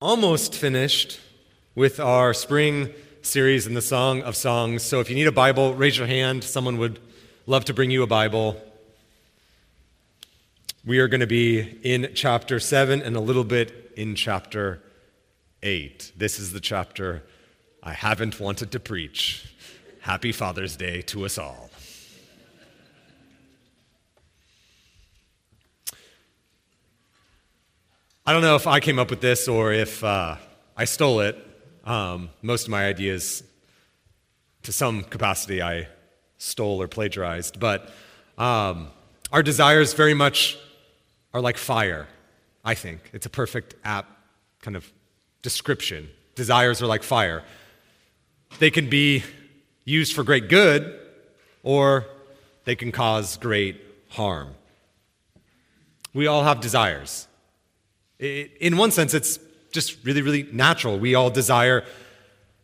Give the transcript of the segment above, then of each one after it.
almost finished with our spring series in the Song of Songs. So if you need a Bible, raise your hand. Someone would love to bring you a Bible. We are going to be in chapter 7 and a little bit in chapter 8. This is the chapter I haven't wanted to preach. Happy Father's Day to us all. I don't know if I came up with this or if uh, I stole it. Um, most of my ideas, to some capacity, I stole or plagiarized. But um, our desires very much are like fire, I think. It's a perfect app kind of description. Desires are like fire. They can be used for great good or they can cause great harm. We all have desires. In one sense, it's just really, really natural. We all desire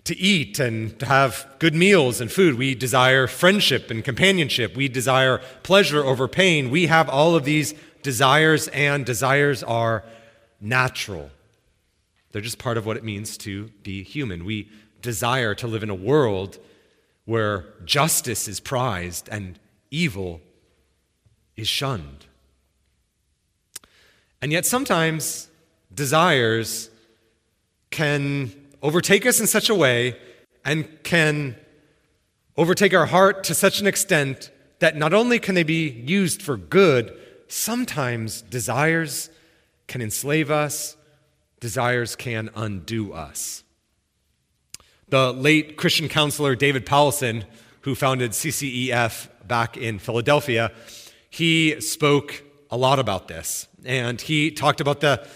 to eat and to have good meals and food. We desire friendship and companionship. We desire pleasure over pain. We have all of these desires, and desires are natural. They're just part of what it means to be human. We desire to live in a world where justice is prized and evil is shunned. And yet, sometimes desires can overtake us in such a way and can overtake our heart to such an extent that not only can they be used for good, sometimes desires can enslave us, desires can undo us. The late Christian counselor David Powlison, who founded CCEF back in Philadelphia, he spoke a lot about this. And he talked about the,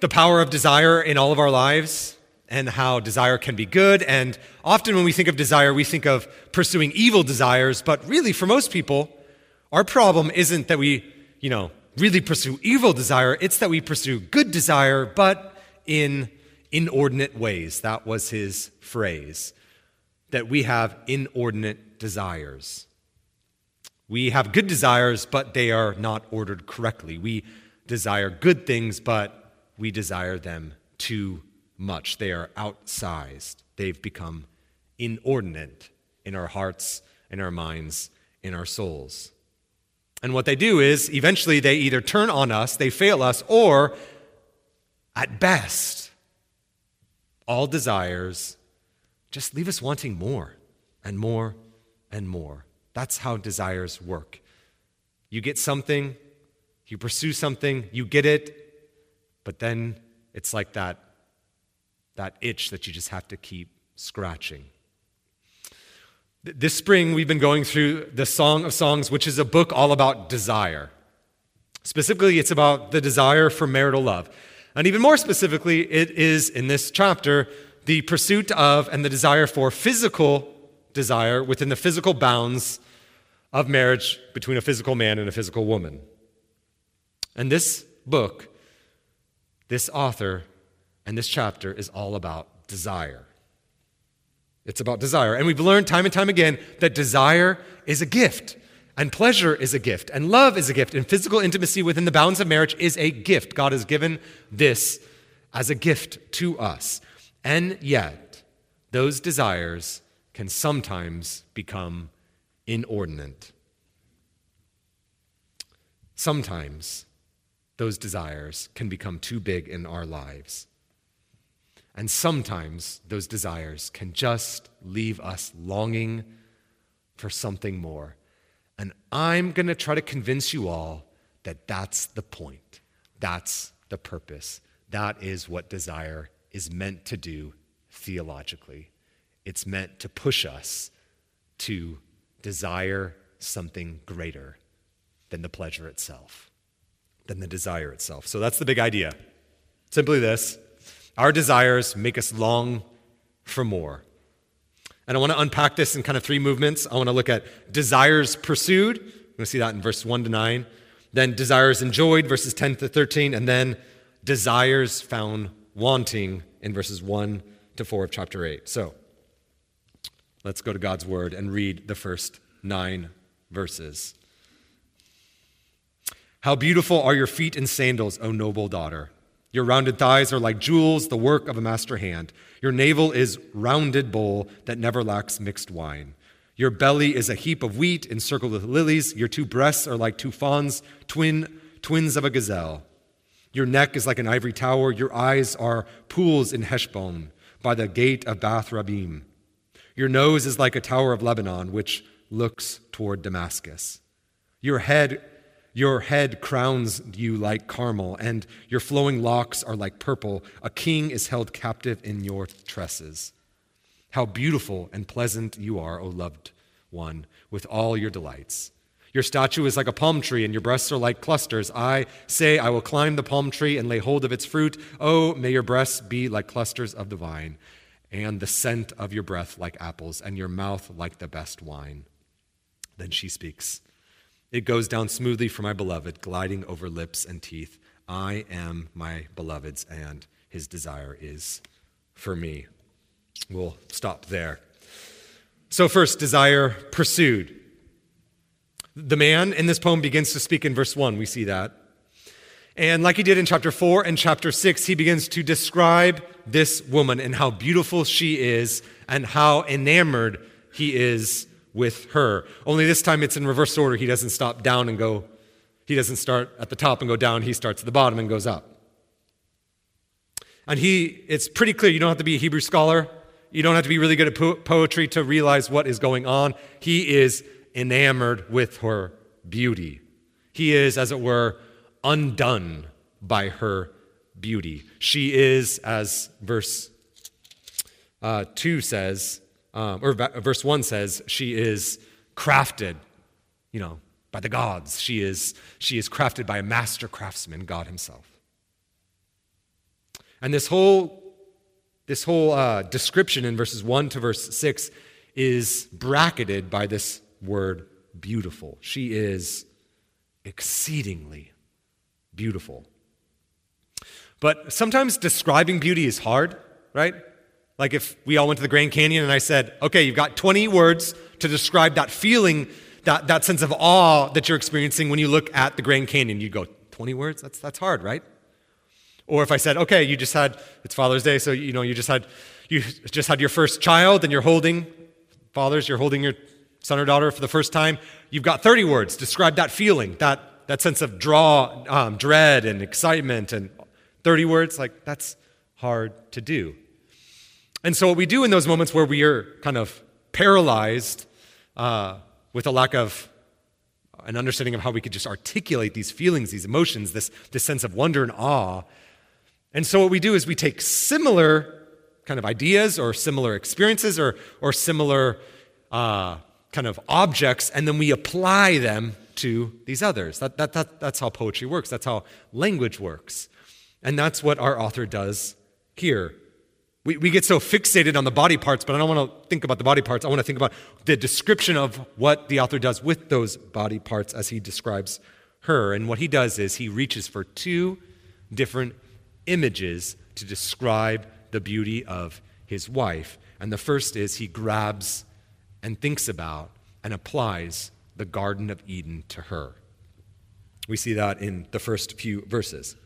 the power of desire in all of our lives and how desire can be good. And often when we think of desire, we think of pursuing evil desires. But really, for most people, our problem isn't that we, you know, really pursue evil desire, it's that we pursue good desire, but in inordinate ways. That was his phrase. That we have inordinate desires. We have good desires, but they are not ordered correctly. We desire good things, but we desire them too much. They are outsized. They've become inordinate in our hearts, in our minds, in our souls. And what they do is eventually they either turn on us, they fail us, or at best, all desires just leave us wanting more and more and more. That's how desires work. You get something, you pursue something, you get it, but then it's like that, that itch that you just have to keep scratching. This spring, we've been going through the Song of Songs, which is a book all about desire. Specifically, it's about the desire for marital love. And even more specifically, it is in this chapter the pursuit of and the desire for physical desire within the physical bounds of marriage between a physical man and a physical woman. And this book, this author, and this chapter is all about desire. It's about desire. And we've learned time and time again that desire is a gift, and pleasure is a gift, and love is a gift, and physical intimacy within the bounds of marriage is a gift. God has given this as a gift to us. And yet, those desires can sometimes become inordinate. Sometimes those desires can become too big in our lives. And sometimes those desires can just leave us longing for something more. And I'm going to try to convince you all that that's the point. That's the purpose. That is what desire is meant to do theologically. It's meant to push us to desire something greater than the pleasure itself, than the desire itself. So that's the big idea. Simply this our desires make us long for more. And I want to unpack this in kind of three movements. I want to look at desires pursued. We're going to see that in verse 1 to 9. Then desires enjoyed, verses 10 to 13. And then desires found wanting in verses 1 to 4 of chapter 8. So let's go to God's word and read the first nine verses. How beautiful are your feet in sandals, O noble daughter. Your rounded thighs are like jewels, the work of a master hand. Your navel is rounded bowl that never lacks mixed wine. Your belly is a heap of wheat encircled with lilies. Your two breasts are like two fawns, twin twins of a gazelle. Your neck is like an ivory tower. Your eyes are pools in Heshbon by the gate of Bath Rabbim. Your nose is like a tower of Lebanon, which looks toward Damascus. Your head your head crowns you like Carmel, and your flowing locks are like purple. A king is held captive in your tresses. How beautiful and pleasant you are, O loved one, with all your delights. Your statue is like a palm tree, and your breasts are like clusters. I say, I will climb the palm tree and lay hold of its fruit. Oh, may your breasts be like clusters of the vine, and the scent of your breath like apples, and your mouth like the best wine. Then she speaks. It goes down smoothly for my beloved, gliding over lips and teeth. I am my beloved's, and his desire is for me. We'll stop there. So, first, desire pursued. The man in this poem begins to speak in verse 1. We see that. And like he did in chapter 4 and chapter 6, he begins to describe this woman and how beautiful she is and how enamored he is with her. Only this time it's in reverse order. He doesn't stop down and go, he doesn't start at the top and go down. He starts at the bottom and goes up. And he, it's pretty clear. You don't have to be a Hebrew scholar. You don't have to be really good at po- poetry to realize what is going on. He is enamored with her beauty. He is, as it were, undone by her beauty. She is, as verse uh, 2 says, um, or verse 1 says, she is crafted, you know, by the gods. She is, she is crafted by a master craftsman, God Himself. And this whole, this whole uh, description in verses 1 to verse 6 is bracketed by this word beautiful. She is exceedingly beautiful. But sometimes describing beauty is hard, right? Like if we all went to the Grand Canyon and I said, okay, you've got 20 words to describe that feeling, that, that sense of awe that you're experiencing when you look at the Grand Canyon. You'd go, 20 words? That's, that's hard, right? Or if I said, okay, you just had, it's Father's Day, so you know, you just had, you just had your first child and you're holding, fathers, you're holding your son or daughter for the first time. You've got 30 words. Describe that feeling, that, that sense of draw, um, dread and excitement and 30 words. Like, that's hard to do. And so, what we do in those moments where we are kind of paralyzed uh, with a lack of an understanding of how we could just articulate these feelings, these emotions, this, this sense of wonder and awe. And so, what we do is we take similar kind of ideas or similar experiences or, or similar uh, kind of objects, and then we apply them to these others. That, that, that, that's how poetry works, that's how language works. And that's what our author does here. We, we get so fixated on the body parts, but I don't want to think about the body parts. I want to think about the description of what the author does with those body parts as he describes her. And what he does is he reaches for two different images to describe the beauty of his wife. And the first is he grabs and thinks about and applies the Garden of Eden to her. We see that in the first few verses.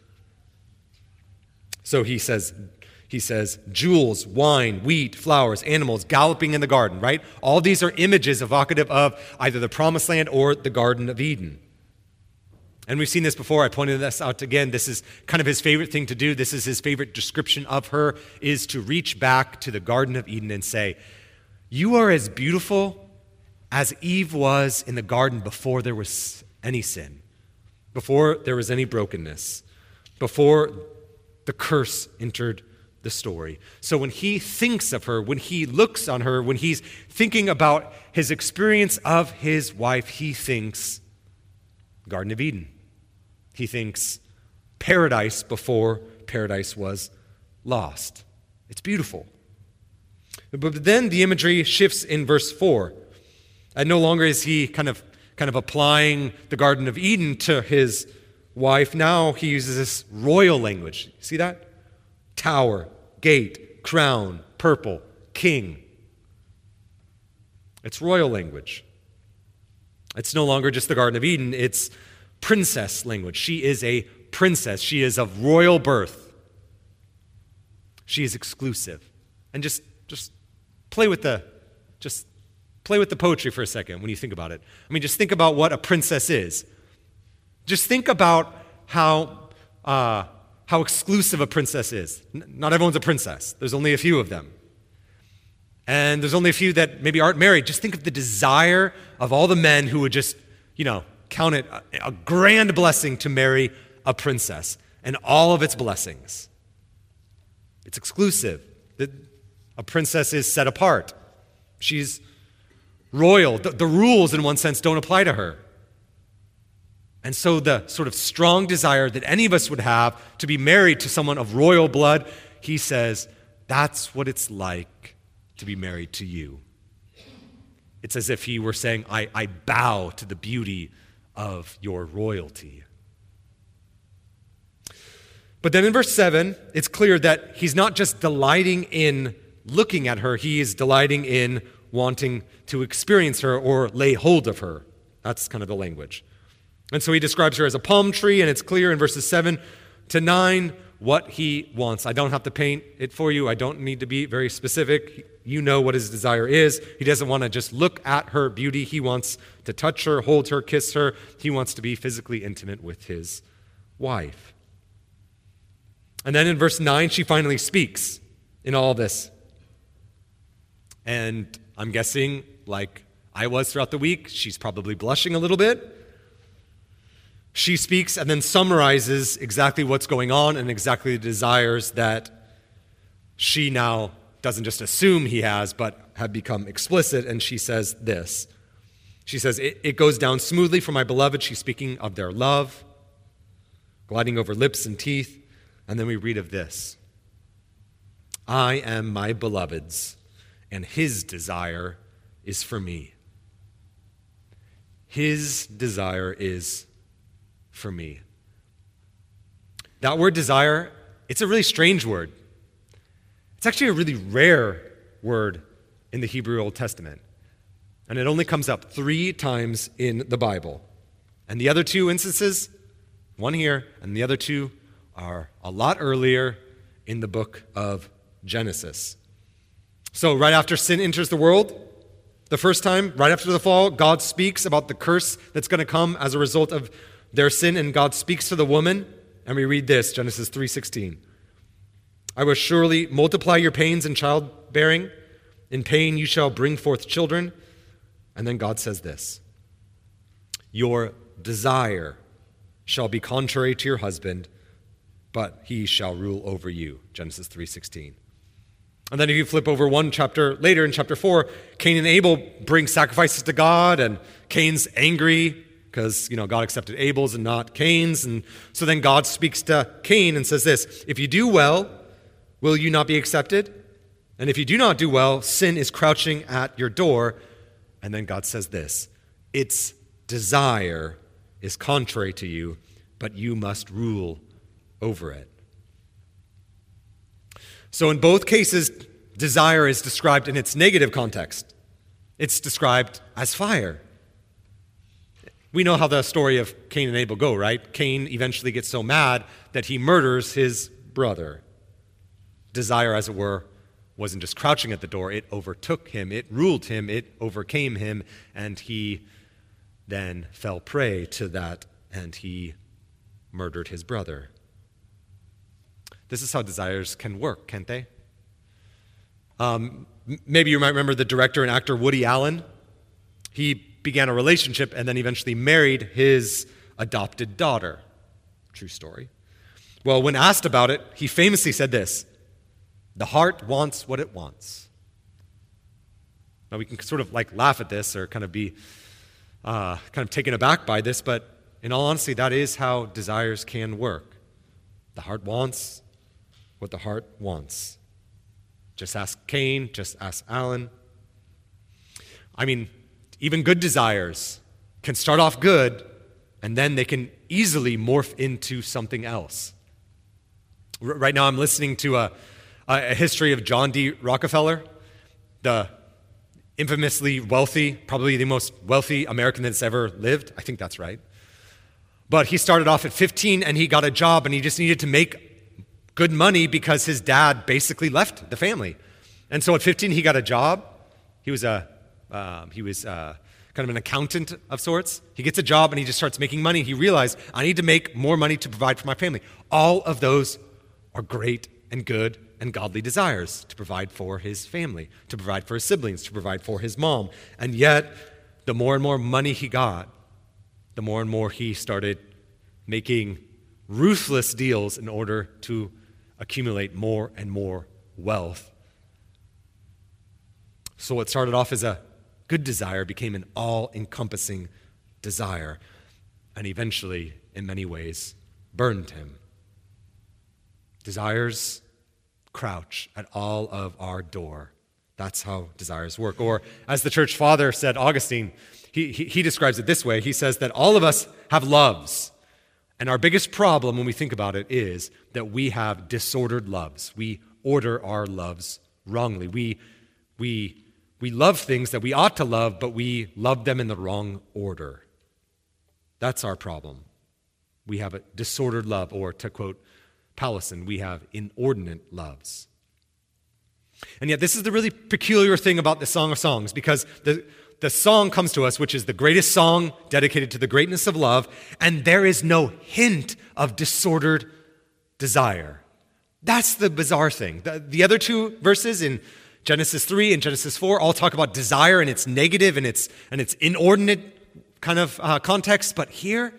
So he says, he says, jewels, wine, wheat, flowers, animals galloping in the garden, right? All these are images evocative of either the promised land or the Garden of Eden. And we've seen this before. I pointed this out again. This is kind of his favorite thing to do. This is his favorite description of her is to reach back to the Garden of Eden and say, "You are as beautiful as Eve was in the garden before there was any sin, before there was any brokenness, before the curse entered the story. So when he thinks of her, when he looks on her, when he's thinking about his experience of his wife, he thinks Garden of Eden. He thinks paradise before paradise was lost. It's beautiful. But then the imagery shifts in verse 4. And no longer is he kind of kind of applying the Garden of Eden to his wife. Now he uses this royal language. See that? Tower, gate, crown, purple, king. It's royal language. It's no longer just the Garden of Eden, it's princess language. She is a princess, she is of royal birth. She is exclusive. And just, just play with the, just play with the poetry for a second when you think about it. I mean, just think about what a princess is. Just think about how, uh, how exclusive a princess is. N- not everyone's a princess, there's only a few of them. And there's only a few that maybe aren't married. Just think of the desire of all the men who would just, you know, count it a, a grand blessing to marry a princess and all of its blessings. It's exclusive. A princess is set apart. She's royal. The, the rules, in one sense, don't apply to her. And so, the sort of strong desire that any of us would have to be married to someone of royal blood, he says, that's what it's like to be married to you. It's as if he were saying, I, I bow to the beauty of your royalty. But then in verse 7, it's clear that he's not just delighting in looking at her, he is delighting in wanting to experience her or lay hold of her. That's kind of the language. And so he describes her as a palm tree, and it's clear in verses 7 to 9 what he wants. I don't have to paint it for you, I don't need to be very specific. You know what his desire is. He doesn't want to just look at her beauty, he wants to touch her, hold her, kiss her. He wants to be physically intimate with his wife. And then in verse 9, she finally speaks in all this. And I'm guessing, like I was throughout the week, she's probably blushing a little bit. She speaks and then summarizes exactly what's going on and exactly the desires that she now doesn't just assume he has, but have become explicit. And she says this She says, It, it goes down smoothly for my beloved. She's speaking of their love, gliding over lips and teeth. And then we read of this I am my beloved's and his desire is for me. His desire is for me. That word desire, it's a really strange word. It's actually a really rare word in the Hebrew Old Testament. And it only comes up three times in the Bible. And the other two instances, one here, and the other two are a lot earlier in the book of Genesis. So, right after sin enters the world, the first time, right after the fall, God speaks about the curse that's going to come as a result of their sin, and God speaks to the woman, and we read this, Genesis 3:16. I will surely multiply your pains in childbearing. In pain you shall bring forth children. And then God says this Your desire shall be contrary to your husband, but he shall rule over you. Genesis 3:16. And then if you flip over one chapter later in chapter 4, Cain and Abel bring sacrifices to God, and Cain's angry because, you know, God accepted Abel's and not Cain's. And so then God speaks to Cain and says this If you do well, will you not be accepted? And if you do not do well, sin is crouching at your door. And then God says this Its desire is contrary to you, but you must rule over it. So, in both cases, desire is described in its negative context. It's described as fire. We know how the story of Cain and Abel go, right? Cain eventually gets so mad that he murders his brother. Desire, as it were, wasn't just crouching at the door, it overtook him, it ruled him, it overcame him, and he then fell prey to that and he murdered his brother. This is how desires can work, can't they? Um, maybe you might remember the director and actor Woody Allen. He began a relationship and then eventually married his adopted daughter. True story. Well, when asked about it, he famously said this The heart wants what it wants. Now, we can sort of like laugh at this or kind of be uh, kind of taken aback by this, but in all honesty, that is how desires can work. The heart wants what the heart wants. Just ask Cain, just ask Allen. I mean, even good desires can start off good and then they can easily morph into something else. R- right now, I'm listening to a, a history of John D. Rockefeller, the infamously wealthy, probably the most wealthy American that's ever lived. I think that's right. But he started off at 15 and he got a job and he just needed to make good money because his dad basically left the family. And so at 15, he got a job. He was a um, he was uh, kind of an accountant of sorts. He gets a job and he just starts making money. He realized, I need to make more money to provide for my family. All of those are great and good and godly desires to provide for his family, to provide for his siblings, to provide for his mom. And yet, the more and more money he got, the more and more he started making ruthless deals in order to accumulate more and more wealth. So, what started off as a good desire became an all encompassing desire, and eventually, in many ways, burned him. Desires crouch at all of our door. That's how desires work. Or, as the church father said, Augustine, he, he, he, describes it this way he says that all of us have loves. And our biggest problem when we think about it is that we have disordered loves. We order our loves wrongly. We, we, we love things that we ought to love, but we love them in the wrong order. That's our problem. We have a disordered love, or to quote Powlison, we have inordinate loves. And yet, this is the really peculiar thing about the Song of Songs because the, the song comes to us, which is the greatest song dedicated to the greatness of love, and there is no hint of disordered desire. That's the bizarre thing. The, the other two verses in Genesis 3 and Genesis 4 all talk about desire and its negative and its, and its inordinate kind of uh, context, but here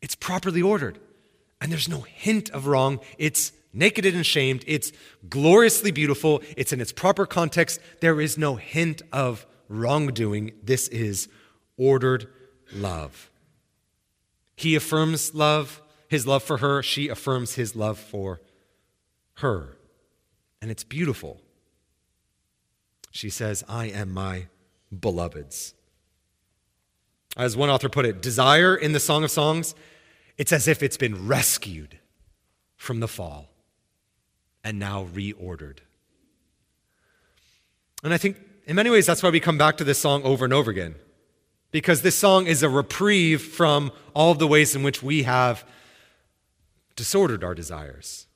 it's properly ordered. And there's no hint of wrong. It's naked and ashamed. It's gloriously beautiful. It's in its proper context. There is no hint of wrongdoing. This is ordered love. He affirms love, his love for her. She affirms his love for her. And it's beautiful. She says, I am my beloved's. As one author put it, desire in the Song of Songs it's as if it's been rescued from the fall and now reordered. And I think in many ways that's why we come back to this song over and over again. Because this song is a reprieve from all the ways in which we have disordered our desires,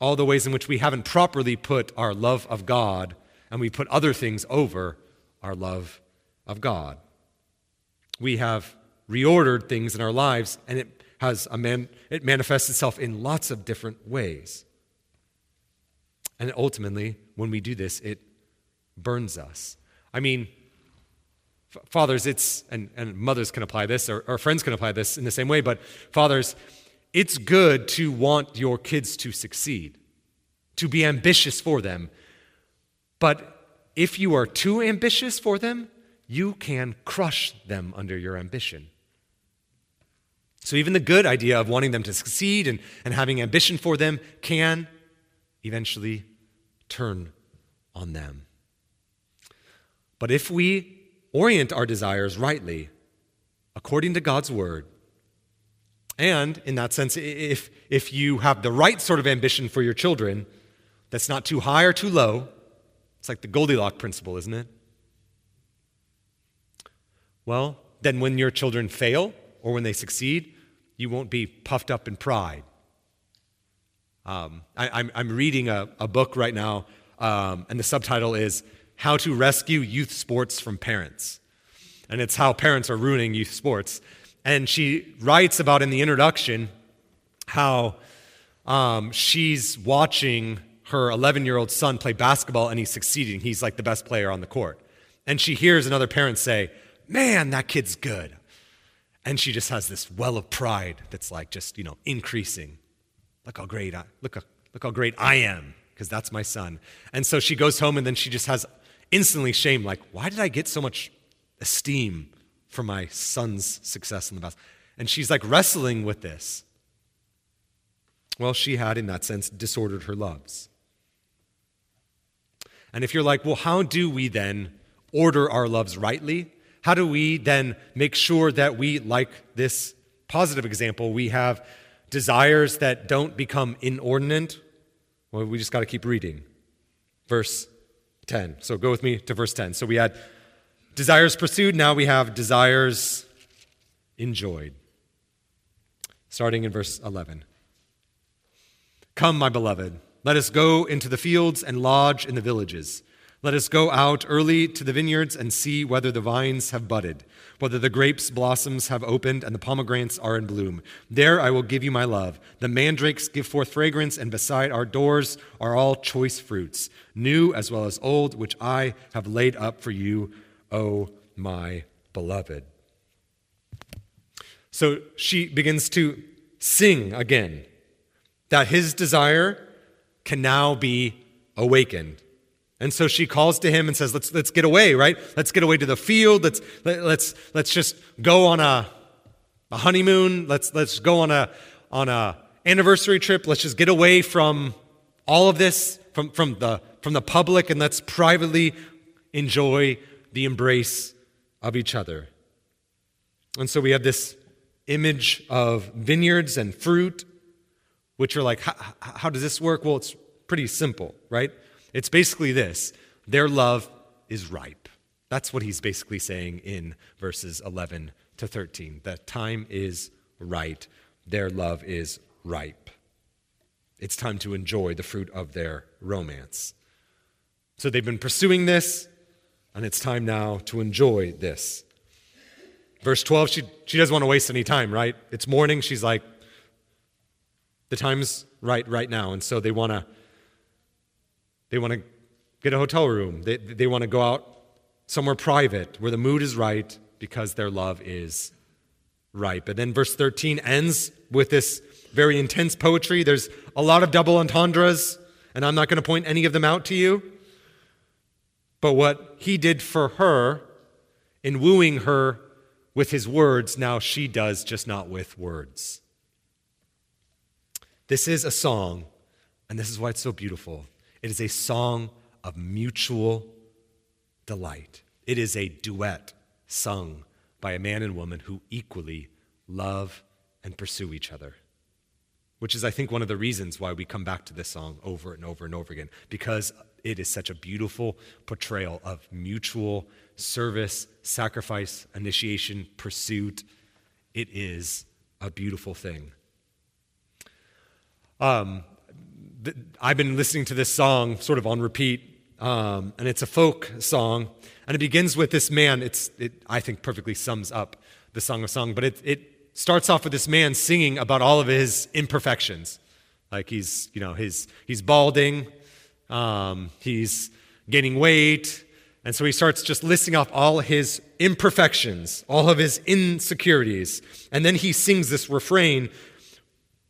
all the ways in which we haven't properly put our love of God and we put other things over our love of God. We have reordered things in our lives, and it has a man, it manifests itself in lots of different ways. And ultimately, when we do this, it burns us. I mean, fathers, it's, and, and mothers can apply this, or, or friends can apply this in the same way, but fathers, it's good to want your kids to succeed, to be ambitious for them. But if you are too ambitious for them, you can crush them under your ambition. So, even the good idea of wanting them to succeed and, and having ambition for them can eventually turn on them. But if we orient our desires rightly, according to God's word, and in that sense, if, if you have the right sort of ambition for your children, that's not too high or too low, it's like the Goldilocks principle, isn't it? Well, then when your children fail or when they succeed, you won't be puffed up in pride. Um, I, am I'm, I'm reading a, a book right now, um, and the subtitle is How to Rescue Youth Sports from Parents. And it's how parents are ruining youth sports. And she writes about in the introduction how um, she's watching her 11 year old son play basketball and he's succeeding. He's like the best player on the court. And she hears another parent say, Man, that kid's good. And she just has this well of pride that's like just, you know, increasing. Look how great I, look, look how great I am, because that's my son. And so she goes home and then she just has instantly shame, like, why did I get so much esteem for my son's success in the best? And she's like wrestling with this. Well, she had, in that sense, disordered her loves. And if you're like, well, how do we then order our loves rightly? How do we then make sure that we, like this positive example, we have desires that don't become inordinate? Well, we just got to keep reading. Verse 10. So go with me to verse 10. So we had desires pursued, now we have desires enjoyed. Starting in verse 11. Come, my beloved, let us go into the fields and lodge in the villages. Let us go out early to the vineyards and see whether the vines have budded, whether the grapes' blossoms have opened and the pomegranates are in bloom. There I will give you my love. The mandrakes give forth fragrance, and beside our doors are all choice fruits, new as well as old, which I have laid up for you, O my beloved. So she begins to sing again that his desire can now be awakened. And so she calls to him and says, let's, let's get away, right? Let's get away to the field. Let's, let, us let's, let's just go on a, a honeymoon. Let's, let's go on a, on a anniversary trip. Let's just get away from all of this, from, from, the, from the public, and let's privately enjoy the embrace of each other. And so we have this image of vineyards and fruit, which are like, how, how does this work? Well, it's pretty simple, right? It's basically this their love is ripe. That's what he's basically saying in verses 11 to 13. The time is right, their love is ripe. It's time to enjoy the fruit of their romance. So they've been pursuing this, and it's time now to enjoy this. Verse 12, she, she doesn't want to waste any time, right? It's morning. She's like, the time's right right now. And so they want to they want to get a hotel room. They, they want to go out somewhere private where the mood is right because their love is ripe. And then verse 13 ends with this very intense poetry. There's a lot of double entendres, and I'm not going to point any of them out to you. But what he did for her in wooing her with his words, now she does, just not with words. This is a song, and this is why it's so beautiful. It is a song of mutual delight. It is a duet sung by a man and woman who equally love and pursue each other. Which is, I think, one of the reasons why we come back to this song over and over and over again, because it is such a beautiful portrayal of mutual service, sacrifice, initiation, pursuit. It is a beautiful thing. Um, I've been listening to this song sort of on repeat, um, and it's a folk song, and it begins with this man. It's, it, I think, perfectly sums up the Song of Song, but it, it starts off with this man singing about all of his imperfections. Like he's, you know, he's, he's balding, um, he's gaining weight, and so he starts just listing off all his imperfections, all of his insecurities. And then he sings this refrain,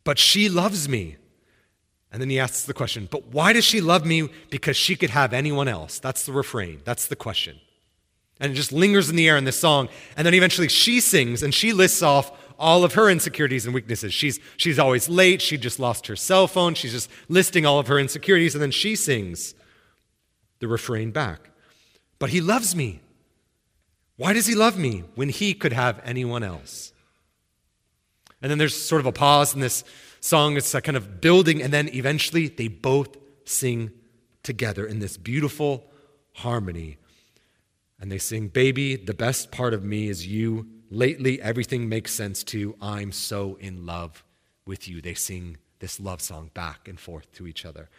But she loves me. And then he asks the question, but why does she love me? Because she could have anyone else. That's the refrain. That's the question. And it just lingers in the air in this song. And then eventually she sings and she lists off all of her insecurities and weaknesses. She's, she's always late. She just lost her cell phone. She's just listing all of her insecurities. And then she sings the refrain back. But he loves me. Why does he love me when he could have anyone else? And then there's sort of a pause in this song. It's a kind of building, and then eventually they both sing together in this beautiful harmony. And they sing, Baby, the best part of me is you. Lately, everything makes sense too. I'm so in love with you. They sing this love song back and forth to each other.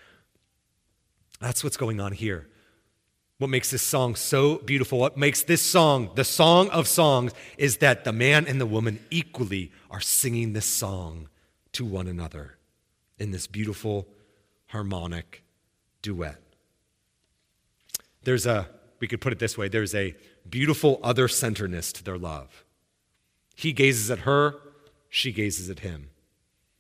That's what's going on here. What makes this song so beautiful, what makes this song the song of songs, is that the man and the woman equally are singing this song to one another in this beautiful harmonic duet. There's a, we could put it this way, there's a beautiful other centeredness to their love. He gazes at her, she gazes at him.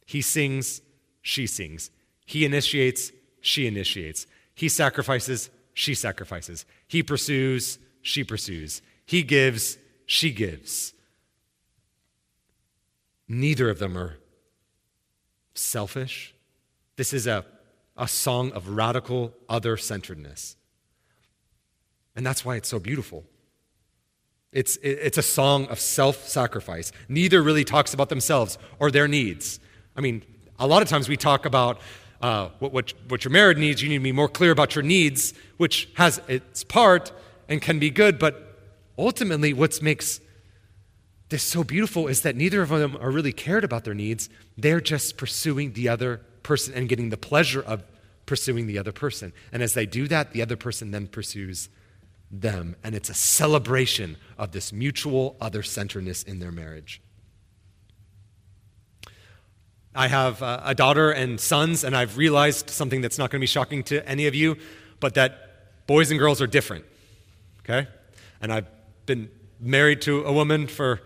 He sings, she sings. He initiates, she initiates. He sacrifices, she sacrifices. He pursues, she pursues. He gives, she gives. Neither of them are selfish. This is a, a song of radical other centeredness. And that's why it's so beautiful. It's, it's a song of self sacrifice. Neither really talks about themselves or their needs. I mean, a lot of times we talk about uh, what, what, what your marriage needs. You need to be more clear about your needs, which has its part and can be good. But ultimately, what makes this so beautiful is that neither of them are really cared about their needs. They're just pursuing the other person and getting the pleasure of pursuing the other person. And as they do that, the other person then pursues them. And it's a celebration of this mutual other centeredness in their marriage. I have uh, a daughter and sons, and I've realized something that's not going to be shocking to any of you, but that boys and girls are different. Okay? And I've been married to a woman for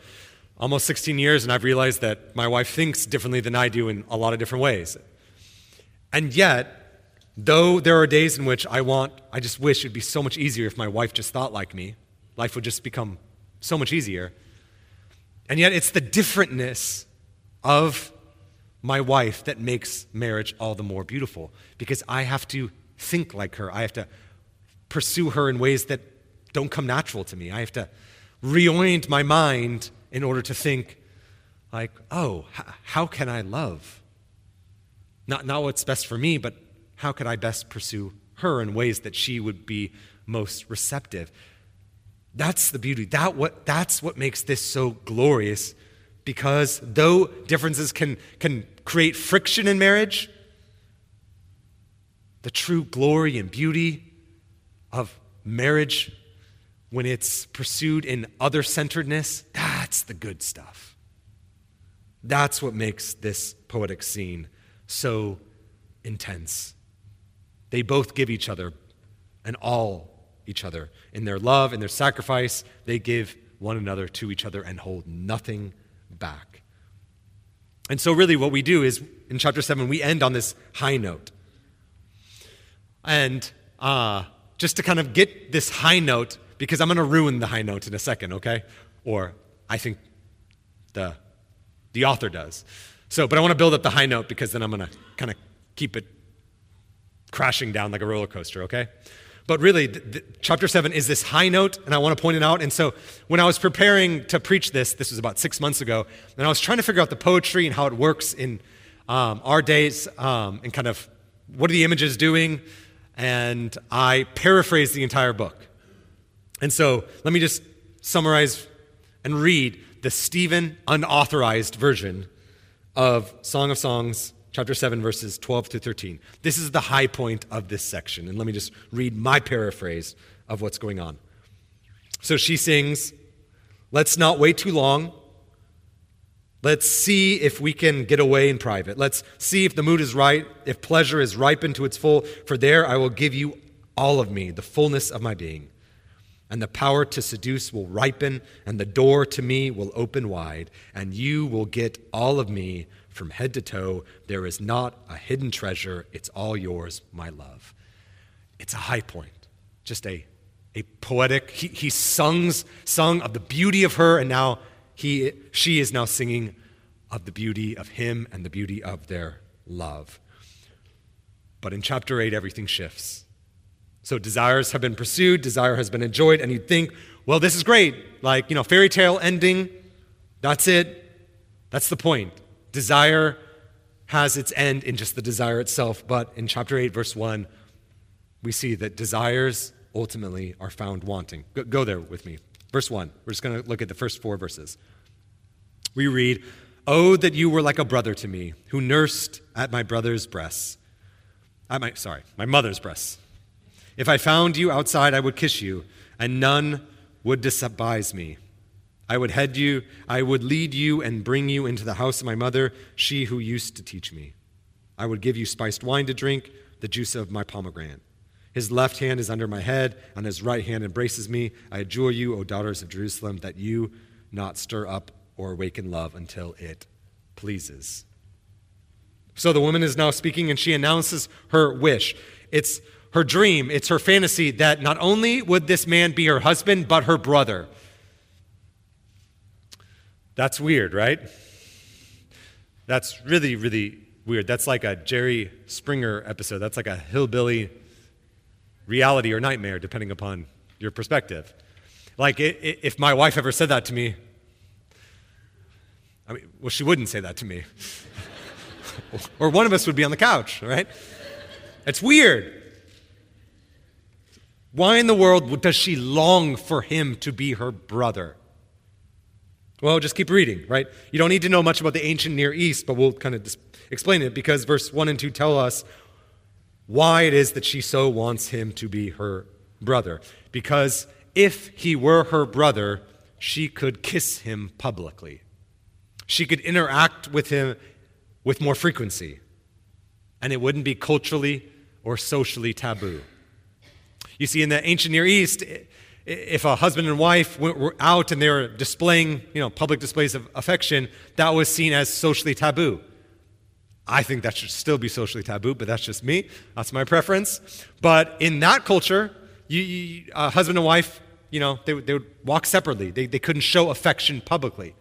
almost 16 years, and I've realized that my wife thinks differently than I do in a lot of different ways. And yet, though there are days in which I want, I just wish it'd be so much easier if my wife just thought like me, life would just become so much easier. And yet, it's the differentness of my wife that makes marriage all the more beautiful because I have to think like her. I have to pursue her in ways that don't come natural to me. I have to reorient my mind in order to think, like, oh, h- how can I love? Not, not what's best for me, but how could I best pursue her in ways that she would be most receptive? That's the beauty. That what, that's what makes this so glorious because though differences can, can create friction in marriage, the true glory and beauty of marriage when it's pursued in other centeredness, that's the good stuff. That's what makes this poetic scene so intense. They both give each other and all each other. In their love, and their sacrifice, they give one another to each other and hold nothing back. And so, really, what we do is in chapter 7, we end on this high note. And uh, just to kind of get this high note, because I'm going to ruin the high note in a second, okay? Or I think the, the author does. So, but I want to build up the high note because then I'm going to kind of keep it crashing down like a roller coaster, okay? But really, chapter 7 is this high note, and I want to point it out. And so, when I was preparing to preach this, this was about six months ago, and I was trying to figure out the poetry and how it works in um, our days um, and kind of what are the images doing. And I paraphrased the entire book. And so let me just summarize and read the Stephen unauthorized version of Song of Songs, chapter 7, verses 12 to 13. This is the high point of this section. And let me just read my paraphrase of what's going on. So she sings, Let's not wait too long. Let's see if we can get away in private. Let's see if the mood is right, if pleasure is ripened to its full, for there I will give you all of me, the fullness of my being and the power to seduce will ripen, and the door to me will open wide, and you will get all of me from head to toe. There is not a hidden treasure. It's all yours, my love. It's a high point, just a, a poetic. He, he songs, sung of the beauty of her, and now he, she is now singing of the beauty of him and the beauty of their love. But in chapter 8, everything shifts. So desires have been pursued, desire has been enjoyed, and you'd think, well, this is great. Like, you know, fairy tale ending, that's it. That's the point. Desire has its end in just the desire itself. But in chapter 8, verse 1, we see that desires ultimately are found wanting. Go, go there with me. Verse 1. We're just going to look at the first four verses. We read, Oh, that you were like a brother to me, who nursed at my brother's breasts. At my, sorry, my mother's breasts. If I found you outside, I would kiss you, and none would despise me. I would head you, I would lead you and bring you into the house of my mother, she who used to teach me. I would give you spiced wine to drink, the juice of my pomegranate. His left hand is under my head, and his right hand embraces me. I adjure you, O daughters of Jerusalem, that you not stir up or awaken love until it pleases. So the woman is now speaking, and she announces her wish. It's her dream, it's her fantasy that not only would this man be her husband, but her brother. That's weird, right? That's really, really weird. That's like a Jerry Springer episode. That's like a hillbilly reality or nightmare, depending upon your perspective. Like, if my wife ever said that to me, I mean, well, she wouldn't say that to me. or one of us would be on the couch, right? It's weird. Why in the world does she long for him to be her brother? Well, just keep reading, right? You don't need to know much about the ancient Near East, but we'll kind of dis- explain it because verse 1 and 2 tell us why it is that she so wants him to be her brother. Because if he were her brother, she could kiss him publicly. She could interact with him with more frequency, and it wouldn't be culturally or socially taboo. You see, in the ancient Near East, if a husband and wife were out and they were displaying, you know, public displays of affection, that was seen as socially taboo. I think that should still be socially taboo, but that's just me. That's my preference. But in that culture, you, you, a husband and wife, you know, they, they would walk separately. They, they couldn't show affection publicly.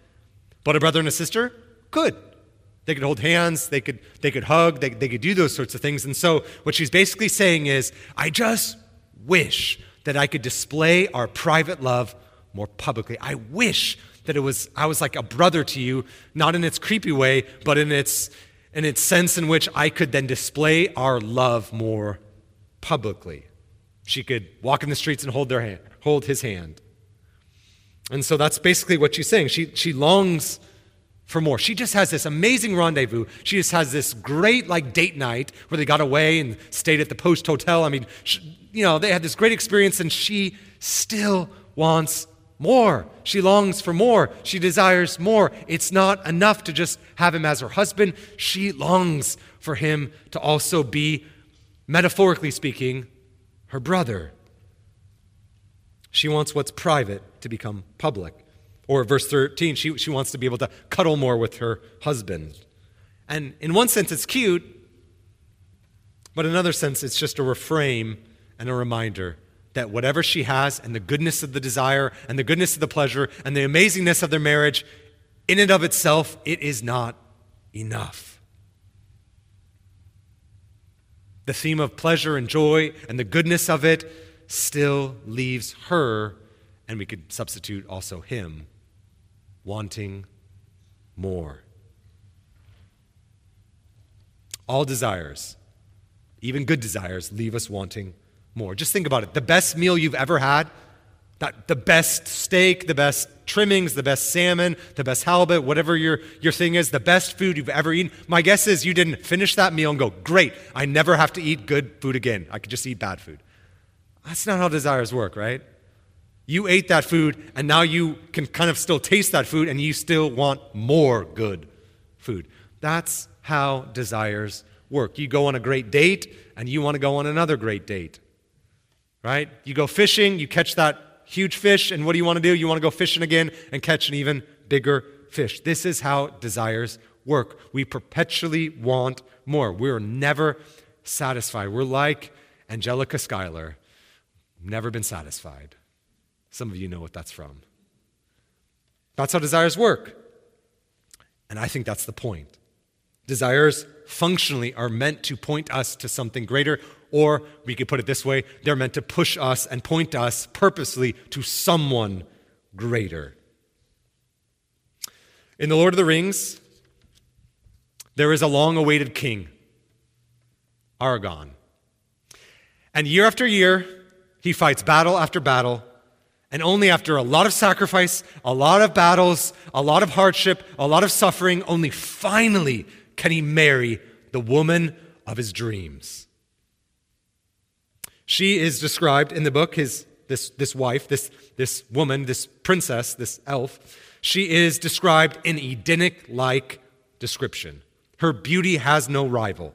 But a brother and a sister could. They could hold hands, they could, they could hug, they, they could do those sorts of things. And so, what she's basically saying is, I just wish that I could display our private love more publicly. I wish that it was I was like a brother to you, not in its creepy way, but in its in its sense in which I could then display our love more publicly. She could walk in the streets and hold their hand, hold his hand. And so that's basically what she's saying. She she longs for more. She just has this amazing rendezvous. She just has this great like date night where they got away and stayed at the Post Hotel. I mean, she, you know, they had this great experience and she still wants more. She longs for more. She desires more. It's not enough to just have him as her husband. She longs for him to also be, metaphorically speaking, her brother. She wants what's private to become public. Or verse 13, she, she wants to be able to cuddle more with her husband. And in one sense, it's cute, but in another sense, it's just a refrain and a reminder that whatever she has and the goodness of the desire and the goodness of the pleasure and the amazingness of their marriage, in and of itself, it is not enough. The theme of pleasure and joy and the goodness of it still leaves her, and we could substitute also him, wanting more. All desires, even good desires, leave us wanting more. Just think about it. The best meal you've ever had, that, the best steak, the best trimmings, the best salmon, the best halibut, whatever your, your thing is, the best food you've ever eaten. My guess is you didn't finish that meal and go, great, I never have to eat good food again. I could just eat bad food. That's not how desires work, right? You ate that food, and now you can kind of still taste that food, and you still want more good food. That's how desires work. You go on a great date, and you want to go on another great date, right? You go fishing, you catch that huge fish, and what do you want to do? You want to go fishing again and catch an even bigger fish. This is how desires work. We perpetually want more. We're never satisfied. We're like Angelica Schuyler, never been satisfied. Some of you know what that's from. That's how desires work. And I think that's the point. Desires functionally are meant to point us to something greater, or we could put it this way they're meant to push us and point us purposely to someone greater. In The Lord of the Rings, there is a long awaited king, Aragorn. And year after year, he fights battle after battle and only after a lot of sacrifice, a lot of battles, a lot of hardship, a lot of suffering, only finally can he marry the woman of his dreams. She is described in the book, his, this, this wife, this, this woman, this princess, this elf. She is described in Edenic like description. Her beauty has no rival.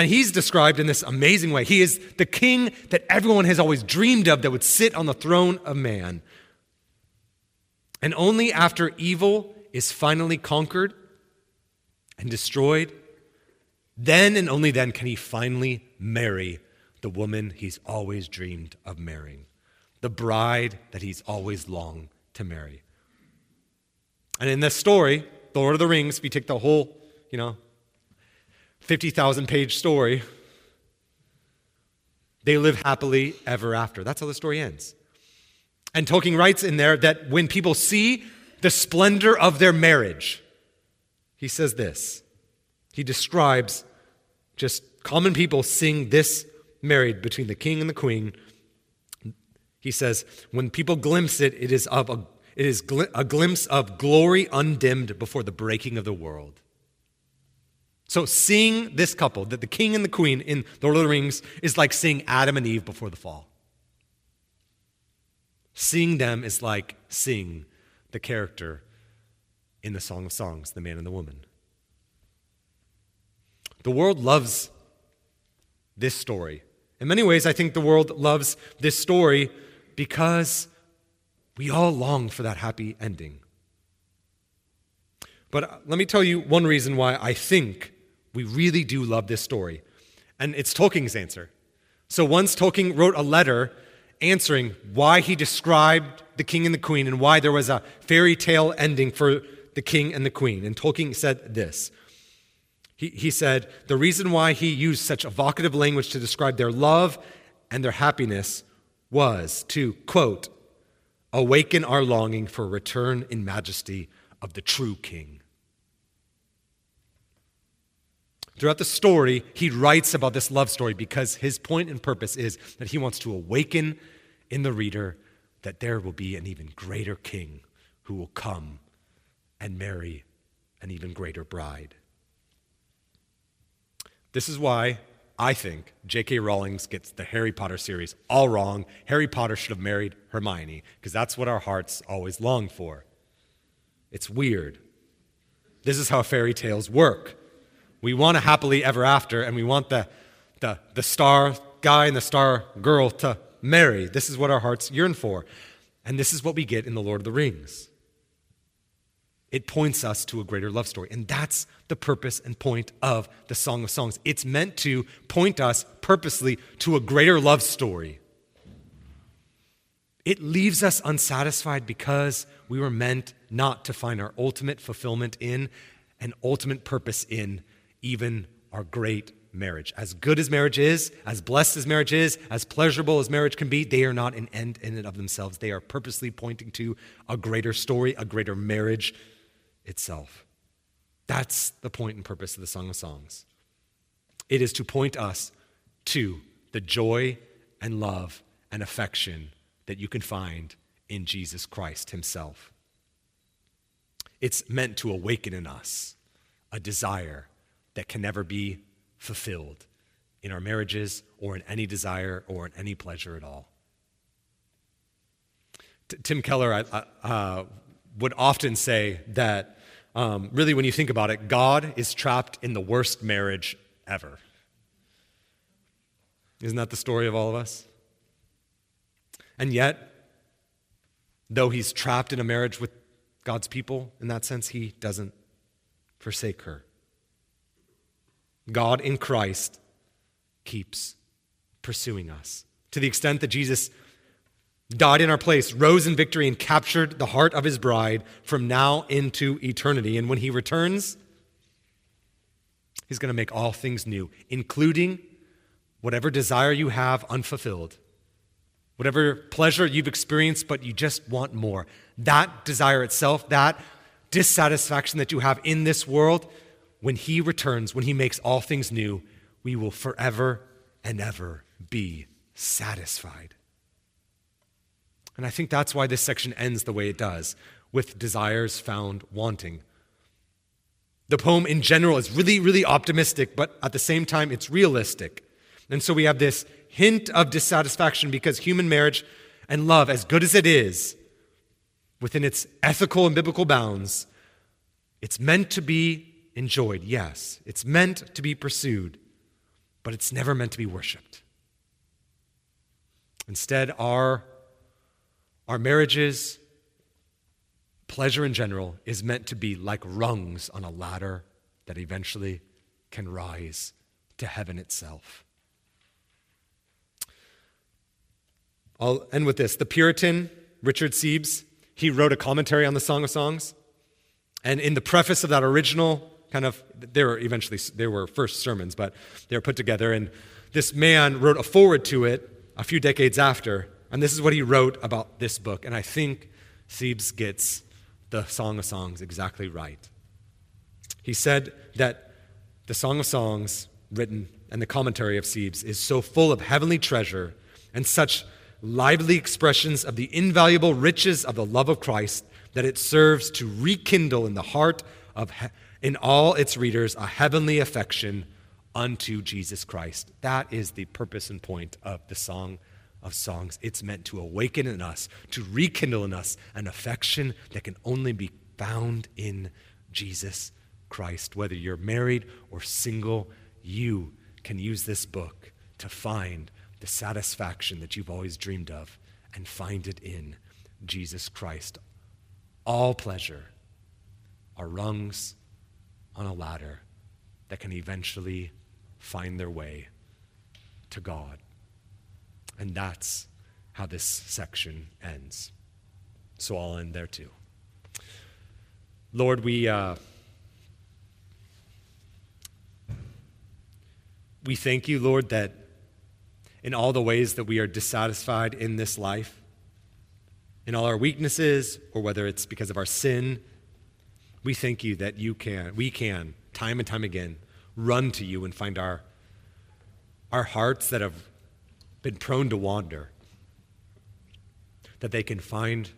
And he's described in this amazing way. He is the king that everyone has always dreamed of that would sit on the throne of man. And only after evil is finally conquered and destroyed, then and only then can he finally marry the woman he's always dreamed of marrying, the bride that he's always longed to marry. And in this story, The Lord of the Rings, you take the whole, you know, 50,000 page story. They live happily ever after. That's how the story ends. And Tolkien writes in there that when people see the splendor of their marriage, he says this. He describes just common people seeing this married between the king and the queen. He says, when people glimpse it, it is of a it is gl- a glimpse of glory undimmed before the breaking of the world. So, seeing this couple, that the king and the queen in The Lord of the Rings, is like seeing Adam and Eve before the fall. Seeing them is like seeing the character in the Song of Songs, the man and the woman. The world loves this story. In many ways, I think the world loves this story because we all long for that happy ending. But let me tell you one reason why I think we really do love this story. And it's Tolkien's answer. So once Tolkien wrote a letter answering why he described the king and the queen and why there was a fairy tale ending for the king and the queen. And Tolkien said this. He, he said, the reason why he used such evocative language to describe their love and their happiness was to, quote, awaken our longing for return in majesty of the true king. Throughout the story, he writes about this love story because his point and purpose is that he wants to awaken in the reader that there will be an even greater king who will come and marry an even greater bride. This is why I think J.K. Rowling gets the Harry Potter series all wrong. Harry Potter should have married Hermione because that's what our hearts always long for. It's weird. This is how fairy tales work. We want a happily ever after, and we want the, the, the star guy and the star girl to marry. This is what our hearts yearn for. And this is what we get in The Lord of the Rings. It points us to a greater love story. And that's the purpose and point of the Song of Songs. It's meant to point us purposely to a greater love story. It leaves us unsatisfied because we were meant not to find our ultimate fulfillment in and ultimate purpose in even our great marriage. As good as marriage is, as blessed as marriage is, as pleasurable as marriage can be, they are not an end in and of themselves. They are purposely pointing to a greater story, a greater marriage itself. That's the point and purpose of the Song of Songs. It is to point us to the joy and love and affection that you can find in Jesus Christ Himself. It's meant to awaken in us a desire that can never be fulfilled in our marriages or in any desire or in any pleasure at all. T- Tim Keller uh, would often say that um, really, when you think about it, God is trapped in the worst marriage ever. Isn't that the story of all of us? And yet, though he's trapped in a marriage with God's people, in that sense, he doesn't forsake her. God in Christ keeps pursuing us. To the extent that Jesus died in our place, rose in victory, and captured the heart of his bride from now into eternity. And when he returns, he's going to make all things new, including whatever desire you have unfulfilled, whatever pleasure you've experienced, but you just want more. That desire itself, that dissatisfaction that you have in this world, when he returns, when he makes all things new, we will forever and ever be satisfied. And I think that's why this section ends the way it does, with desires found wanting. The poem in general is really, really optimistic, but at the same time, it's realistic. And so we have this hint of dissatisfaction because human marriage and love, as good as it is, within its ethical and biblical bounds, it's meant to be enjoyed, yes. It's meant to be pursued, but it's never meant to be worshiped. Instead, our, our marriages, pleasure in general, is meant to be like rungs on a ladder that eventually can rise to heaven itself. I'll end with this. The Puritan, Richard Sibbes, he wrote a commentary on the Song of Songs. And in the preface of that original kind of, they were eventually, they were first sermons, but they were put together. And this man wrote a foreword to it a few decades after. And this is what he wrote about this book. And I think Sibbes gets the Song of Songs exactly right. He said that the Song of Songs, written and the commentary of Sibbes, is so full of heavenly treasure and such lively expressions of the invaluable riches of the love of Christ that it serves to rekindle in the heart of in all its readers a heavenly affection unto Jesus Christ. That is the purpose and point of the Song of Songs. It's meant to awaken in us, to rekindle in us an affection that can only be found in Jesus Christ. Whether you're married or single, you can use this book to find the satisfaction that you've always dreamed of and find it in Jesus Christ. All pleasure are rungs on a ladder that can eventually find their way to God. And that's how this section ends. So I'll end there too. Lord, we, uh, we thank you, Lord, that in all the ways that we are dissatisfied in this life, in all our weaknesses, or whether it's because of our sin, we thank you that you can, we can, time and time again, run to you and find our, our hearts that have been prone to wander, that they can find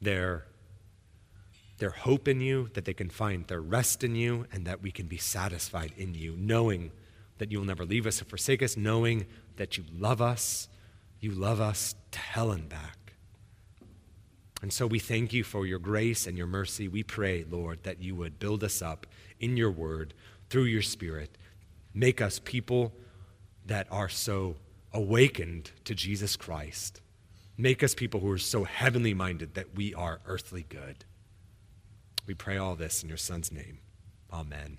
their, their hope in you, that they can find their rest in you, and that we can be satisfied in you, knowing that you will never leave us or forsake us, knowing that you love us. You love us to hell and back. And so we thank you for your grace and your mercy. We pray, Lord, that you would build us up in your word through your spirit. Make us people that are so awakened to Jesus Christ. Make us people who are so heavenly minded that we are earthly good. We pray all this in your Son's name. Amen.